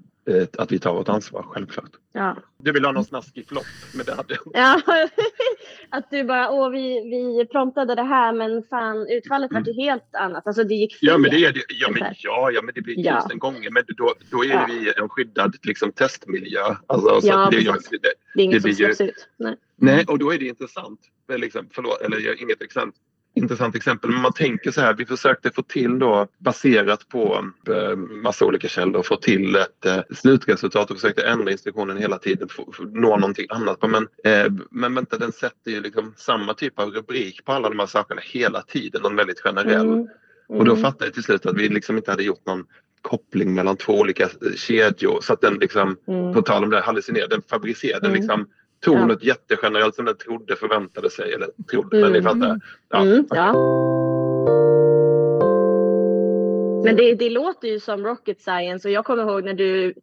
att vi tar vårt ansvar självklart. Ja. Du vill ha någon snaskig flopp med det hade Ja, <laughs> att du bara, åh vi, vi promptade det här men fan utfallet mm. var ju helt annat, alltså det gick fel. Ja men det är det, ja men, ja, ja, men det blir ja. tusen gånger men då, då är ja. vi en skyddad liksom, testmiljö. Alltså, så ja, det, det, det, det är inget som släpps ut. Nej. Nej, och då är det intressant liksom, förlåt, eller inget exempel intressant exempel. Men man tänker så här, vi försökte få till då baserat på eh, massa olika källor, få till ett eh, slutresultat och försökte ändra instruktionen hela tiden, nå någonting annat. Men, eh, men vänta, den sätter ju liksom samma typ av rubrik på alla de här sakerna hela tiden, någon väldigt generell. Mm. Mm. Och då mm. fattade jag till slut att vi liksom inte hade gjort någon koppling mellan två olika kedjor så att den liksom, mm. på tal om det hallucinerade, den fabricerade mm. liksom tonet ja. jättegenerellt som den trodde förväntade sig. Eller trodde, mm. men ni fattar. Ja. Mm, ja. Men det, det låter ju som rocket science och jag kommer ihåg när du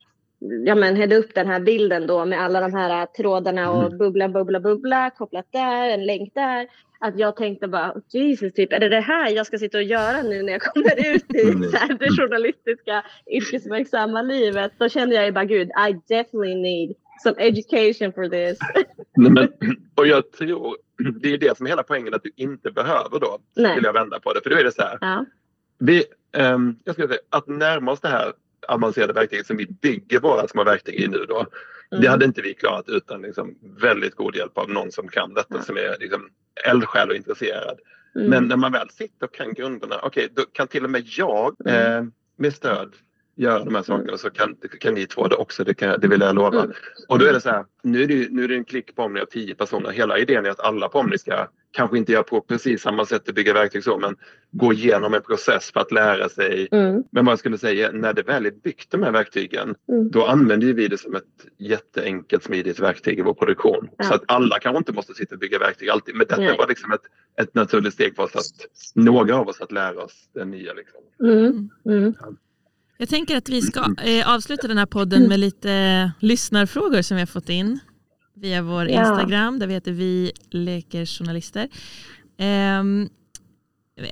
ja, men, hällde upp den här bilden då med alla de här trådarna och mm. bubbla, bubbla, bubbla kopplat där, en länk där. Att jag tänkte bara, Jesus, typ, är det det här jag ska sitta och göra nu när jag kommer ut i mm. här, det journalistiska yrkesverksamma livet? Då kände jag ju bara, gud, I definitely need some education for this. <laughs> Nej, men, <laughs> och jag tror, det är det som är hela poängen att du inte behöver då. Nej. Vill jag vända på det. För då är det så här. Ja. Vi, um, jag ska säga, att närma oss det här avancerade verktyget som vi bygger våra små verktyg i nu då. Mm. Det hade inte vi klarat utan liksom väldigt god hjälp av någon som kan detta ja. som är liksom eldsjäl och intresserad. Mm. Men när man väl sitter och kan grunderna, okej, okay, då kan till och med jag mm. eh, med stöd göra de här sakerna så kan, kan ni två det också, det, kan, det vill jag lova. Mm. Och då är det så här, nu är det, nu är det en klick på Omni av tio personer. Hela idén är att alla på Omni ska kanske inte göra på precis samma sätt att bygga verktyg så, men gå igenom en process för att lära sig. Mm. Men vad jag skulle säga, när det väl är byggt de här verktygen, mm. då använder vi det som ett jätteenkelt smidigt verktyg i vår produktion. Ja. Så att alla kanske inte måste sitta och bygga verktyg alltid, men detta Nej. var liksom ett, ett naturligt steg för oss att några av oss att lära oss det nya. Liksom. Mm. mm. Ja. Jag tänker att vi ska eh, avsluta den här podden med lite lyssnarfrågor som vi har fått in via vår ja. Instagram där vi heter Vi leker journalister. Eh,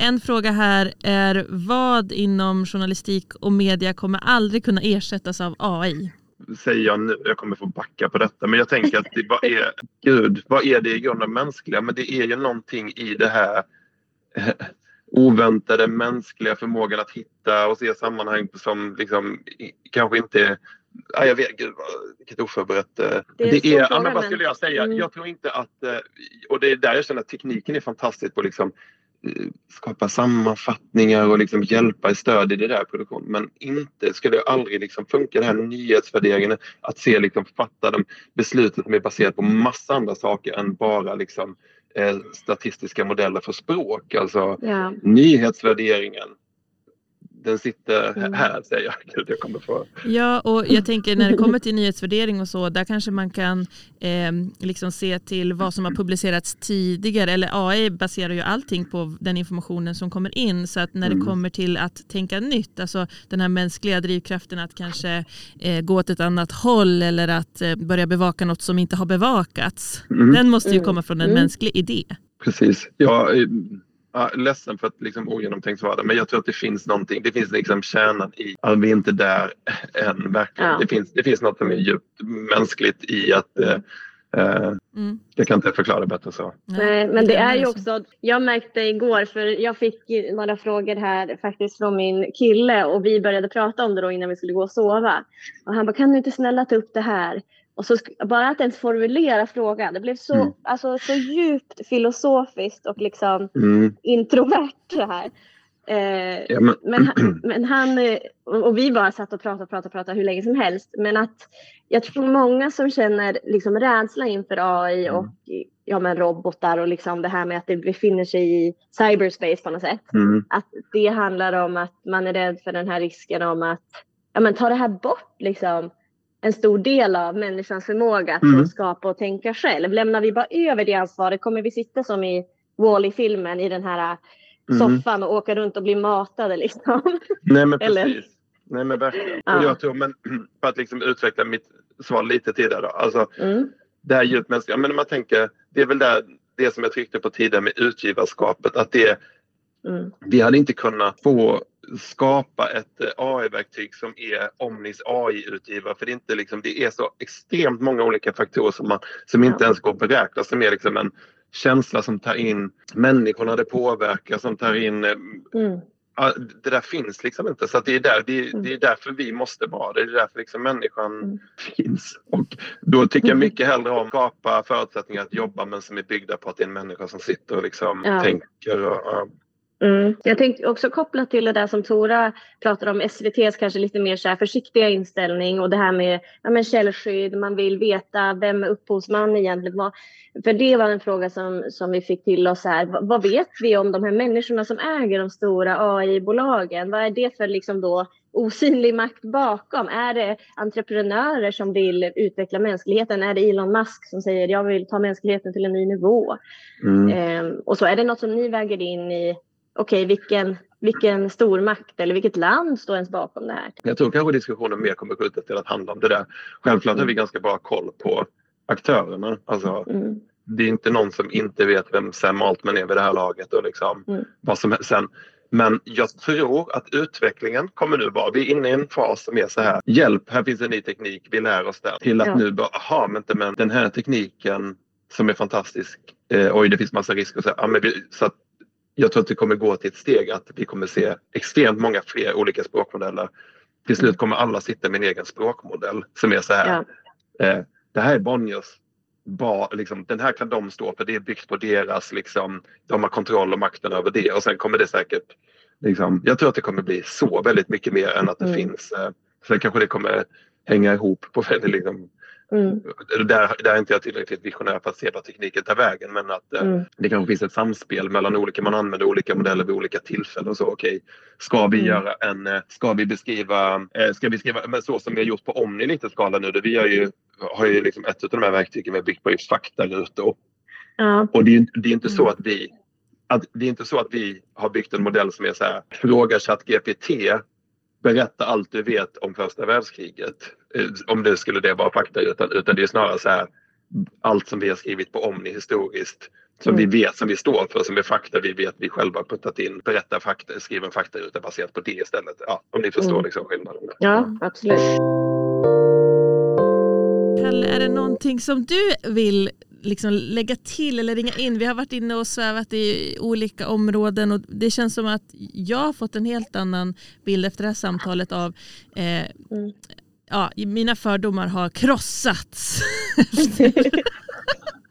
en fråga här är vad inom journalistik och media kommer aldrig kunna ersättas av AI? Säger jag nu, jag kommer få backa på detta, men jag tänker att det, vad är, gud, vad är det i grunden mänskliga? Men det är ju någonting i det här oväntade mänskliga förmågan att hitta och se sammanhang som liksom kanske inte Ja, jag vet, vilket oförberett. Eh, det är, det är ja, men vad skulle jag säga? Mm. Jag tror inte att, eh, och det är där jag känner att tekniken är fantastisk på liksom eh, skapa sammanfattningar och liksom hjälpa i stöd i det där produktionen. Men inte skulle det aldrig liksom funka det här nyhetsvärderingen att se liksom fatta de besluten som är baserat på massa andra saker än bara liksom eh, statistiska modeller för språk. Alltså ja. nyhetsvärderingen. Den sitter mm. här säger jag. Gud, jag kommer få... Ja, och jag tänker när det kommer till nyhetsvärdering och så, där kanske man kan eh, liksom se till vad som har publicerats tidigare. Eller AI baserar ju allting på den informationen som kommer in. Så att när mm. det kommer till att tänka nytt, alltså den här mänskliga drivkraften att kanske eh, gå åt ett annat håll eller att eh, börja bevaka något som inte har bevakats. Mm. Den måste ju mm. komma från en mm. mänsklig idé. Precis. Ja, Ja, ledsen för att liksom ogenomtänkt svara men jag tror att det finns någonting. Det finns liksom kärnan i att vi inte är där <laughs> än verkligen. Ja. Det, finns, det finns något som är djupt mänskligt i att eh, eh mm. Jag kan inte förklara bättre så. Nej, men det är ju också, jag märkte igår, för jag fick några frågor här faktiskt från min kille och vi började prata om det då innan vi skulle gå och sova. Och han bara, kan du inte snälla ta upp det här? Och så bara att ens formulera frågan, det blev så, mm. alltså, så djupt filosofiskt och liksom mm. introvert det här. Eh, ja, men... Men, han, <clears throat> men han, och vi bara satt och pratade och pratade, pratade hur länge som helst. Men att jag tror många som känner liksom rädsla inför AI mm. och ja, men robotar och liksom det här med att det befinner sig i cyberspace på något sätt. Mm. Att det handlar om att man är rädd för den här risken om att ja, men ta det här bort liksom en stor del av människans förmåga att mm. skapa och tänka själv. Lämnar vi bara över det ansvaret kommer vi sitta som i Wall-E-filmen i den här mm. soffan och åka runt och bli matade liksom. <laughs> Nej men precis. Eller? Nej men verkligen. Ja. Och jag tror, men <clears throat> för att liksom utveckla mitt svar lite tidigare då. Alltså, mm. Det här djupt mänskliga, men man tänker, det är väl där, det som jag tryckte på tidigare med utgivarskapet, att det Mm. Vi hade inte kunnat få skapa ett eh, AI-verktyg som är Omnis AI-utgivare för det är, inte liksom, det är så extremt många olika faktorer som, man, som inte ens går att beräkna som är liksom en känsla som tar in människorna det påverkar som tar in eh, mm. Det där finns liksom inte så det, är där, det, mm. det, är därför vi måste vara det. är därför liksom människan mm. finns. Och då tycker jag mycket hellre om att skapa förutsättningar att jobba men som är byggda på att det är en människa som sitter och liksom ja. tänker och, Mm. Jag tänkte också koppla till det där som Tora pratar om, SVTs kanske lite mer så försiktiga inställning och det här med ja, men källskydd, man vill veta vem upphovsman egentligen var. För det var en fråga som, som vi fick till oss här. Vad vet vi om de här människorna som äger de stora AI-bolagen? Vad är det för liksom då osynlig makt bakom? Är det entreprenörer som vill utveckla mänskligheten? Är det Elon Musk som säger jag vill ta mänskligheten till en ny nivå? Mm. Ehm, och så är det något som ni väger in i okej, okay, vilken, vilken stormakt eller vilket land står ens bakom det här? Jag tror kanske diskussionen mer kommer skjutas till att handla om det där. Självklart mm. har vi ganska bra koll på aktörerna. Alltså, mm. Det är inte någon som inte vet vem Sam Altman är vid det här laget och liksom mm. vad som sen. Men jag tror att utvecklingen kommer nu vara, vi är inne i en fas som är så här, hjälp, här finns en ny teknik, vi lär oss den. Till att ja. nu bara, aha, men, inte, men den här tekniken som är fantastisk, eh, oj det finns massa risker. Så, ja, men vi, så att jag tror att det kommer gå till ett steg att vi kommer se extremt många fler olika språkmodeller. Till slut kommer alla sitta med en egen språkmodell som är så här. Ja. Eh, det här är Bonniers liksom, den här kan de stå för, det är byggt på deras, liksom, de har kontroll och makten över det och sen kommer det säkert, liksom, jag tror att det kommer bli så väldigt mycket mer än att det Mm. finns, eh, sen kanske det kommer hänga ihop på väldigt liksom, Mm. där, där är inte jag tillräckligt visionär för att se vad tekniken tar vägen men att eh, Mm. det kanske finns ett samspel mellan olika, man använder olika modeller vid olika tillfällen. Så okej, ska vi Mm. göra en, eh, ska vi beskriva, eh, ska vi skriva, men så som vi har gjort på Omni lite skala nu, där vi har ju, har ju liksom ett av de här verktygen vi har byggt på just faktarutor. Ja. Och det är, det är inte så Mm. att vi att det är inte så att vi har byggt en modell som är så här, fråga ChatGPT, berätta allt du vet om första världskriget. Eh, Om det skulle det vara fakta, utan, utan det är snarare så här, allt som vi har skrivit på Omni historiskt, som Mm. vi vet, som vi står för, som är fakta vi vet vi själva har puttat in, berätta fakta, skriv en fakta ut baserat på det istället. Ja, om ni förstår Mm. liksom skillnaden. där. ja, absolut. Kalle, är det någonting som du vill liksom lägga till eller ringa in? Vi har varit inne och svävat i olika områden och det känns som att jag har fått en helt annan bild efter det här samtalet av eh, Mm. ja, mina fördomar har krossats. <laughs>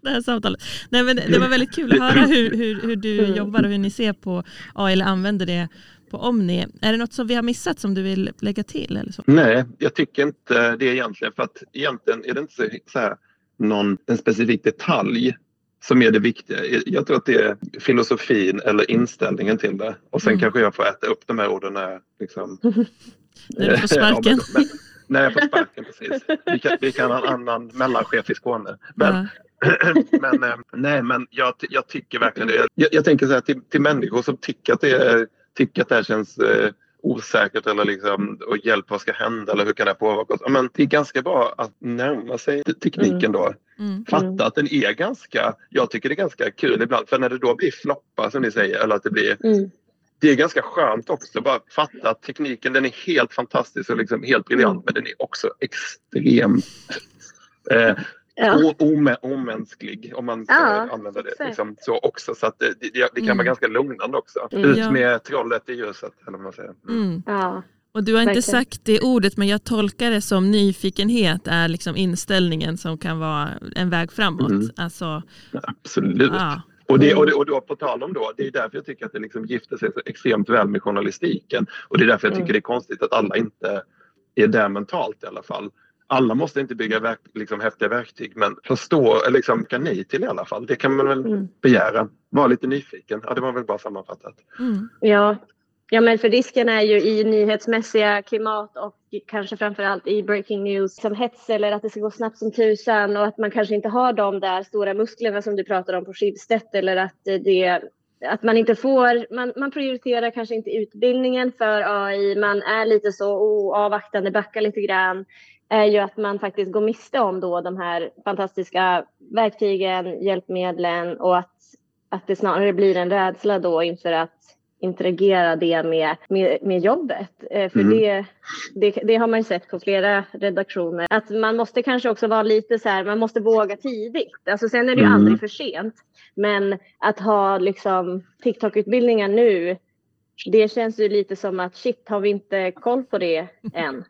det här samtalet. Nej, men det var väldigt kul att höra hur, hur, hur du Mm. jobbar och hur ni ser på AI eller använder det på Omni. Är det något som vi har missat som du vill lägga till? Eller så? Nej, jag tycker inte det egentligen. För att egentligen är det inte så, så här, någon, en specifik detalj som är det viktiga. Jag tror att det är filosofin eller inställningen till det. Och sen Mm. kanske jag får äta upp de här orden när, liksom, <laughs> När du får <laughs> Ja, sparken. men- när jag får sparken, precis. Vi kan, vi kan ha en annan mellanchef i Skåne. Men, Ja. <clears throat> men, eh, nej, men jag, jag tycker verkligen det. Jag, jag tänker så här till, till människor som tycker att det, är, tycker att det här känns eh, osäkert eller liksom, och hjälp vad ska hända eller hur kan det påverka oss? Men det är ganska bra att närma sig te- tekniken då. Mm. Fatta att den är ganska, jag tycker det är ganska kul ibland för när det då blir floppar som ni säger eller att det blir Mm. det är ganska skönt också bara fatta att tekniken den är helt fantastisk och liksom helt briljant Mm. men den är också extremt eh, Ja. ome, omänsklig om man ska Ja, använda det liksom, så också. Så att det, det, det kan Mm. vara ganska lugnande också. Mm. Ut med trollet i ljuset eller vad man säger. Mm. Mm. ja. Och du har inte Verkligen. sagt det ordet men jag tolkar det som nyfikenhet är liksom inställningen som kan vara en väg framåt. Mm. Alltså, Absolut. ja. Och, det, Mm. och, det, och då på tal om då, det är därför jag tycker att det liksom gifter sig så extremt väl med journalistiken. Och det är därför jag tycker Mm. det är konstigt att alla inte är där mentalt i alla fall. Alla måste inte bygga verk, liksom, häftiga verktyg men förstå, eller liksom, kan ni till i alla fall. Det kan man väl Mm. begära. Var lite nyfiken. Ja, det var väl bra sammanfattat. Mm. Ja. ja, men för risken är ju i nyhetsmässiga klimat och kanske framförallt i breaking news som hets eller att det ska gå snabbt som tusan och att man kanske inte har de där stora musklerna som du pratar om på Schibsted eller att det att man inte får, man, man prioriterar kanske inte utbildningen för AI, man är lite så oh, avvaktande, backar lite grann, är ju att man faktiskt går miste om då de här fantastiska verktygen, hjälpmedlen och att, att det snarare blir en rädsla då inför att interagera det med, med, med jobbet. Eh, för Mm. det, det, det har man ju sett på flera redaktioner. Att man måste kanske också vara lite så här, man måste våga tidigt. Alltså sen är det ju Mm. aldrig för sent. Men att ha liksom TikTok-utbildningar nu, det känns ju lite som att shit, har vi inte koll på det än?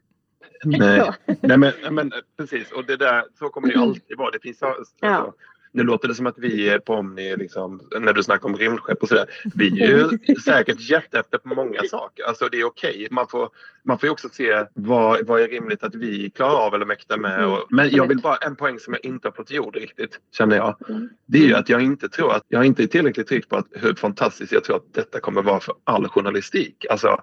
Nej, <laughs> nej men, nej, men precis. Och det där, så kommer det ju alltid vara. Det finns, alltså, Ja. Nu låter det som att vi är på Omni, liksom, när du snackar om rymdskepp och sådär. Vi är ju <laughs> säkert jätteefter på många saker. Alltså det är okej. Man, får, man får ju också se vad, vad är rimligt att vi klarar av eller mäktar med. Och, men jag vill bara, en poäng som jag inte har fått gjord riktigt, känner jag. Mm. Det är ju att jag inte tror att, jag är inte tillräckligt trygg på att hur fantastiskt jag tror att detta kommer vara för all journalistik. Alltså,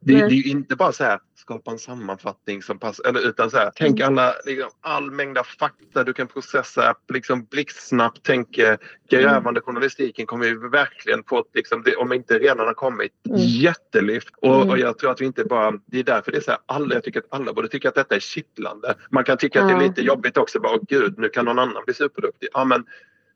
det, det är ju inte bara så här skapa en sammanfattning som passar, eller utan så här, tänk Mm. alla, liksom, all mängd fakta du kan processa liksom blixtsnabbt. Tänk eh, grävande Mm. journalistiken kommer ju verkligen få liksom, det, om inte redan har kommit, Mm. jättelyft. Och, Mm. och jag tror att vi inte bara, det är därför det är så här, alla, jag tycker att alla borde tycka att detta är kittlande. Man kan tycka att det är lite jobbigt också, bara åh gud, nu kan någon annan bli superduktig. Ja men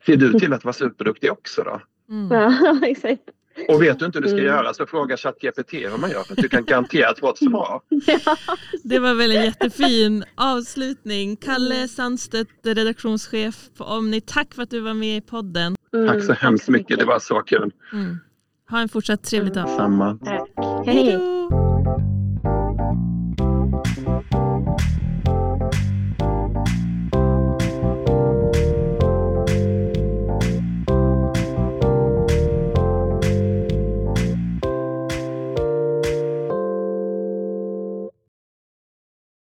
ser du till att vara superduktig också då? Mm. Ja, <laughs> exakt. Och vet du inte hur du ska Mm. göra så fråga ChatGPT hur man gör för att du kan garanterat få ett svar. <laughs> Ja. Det var väl en jättefin avslutning. Kalle Sandstedt, redaktionschef på Omni. Tack för att du var med i podden. Mm, Tack så hemskt mycket, det var så kul. Mm. Ha en fortsatt trevlig dag. Samma. Tack. Hej Hej.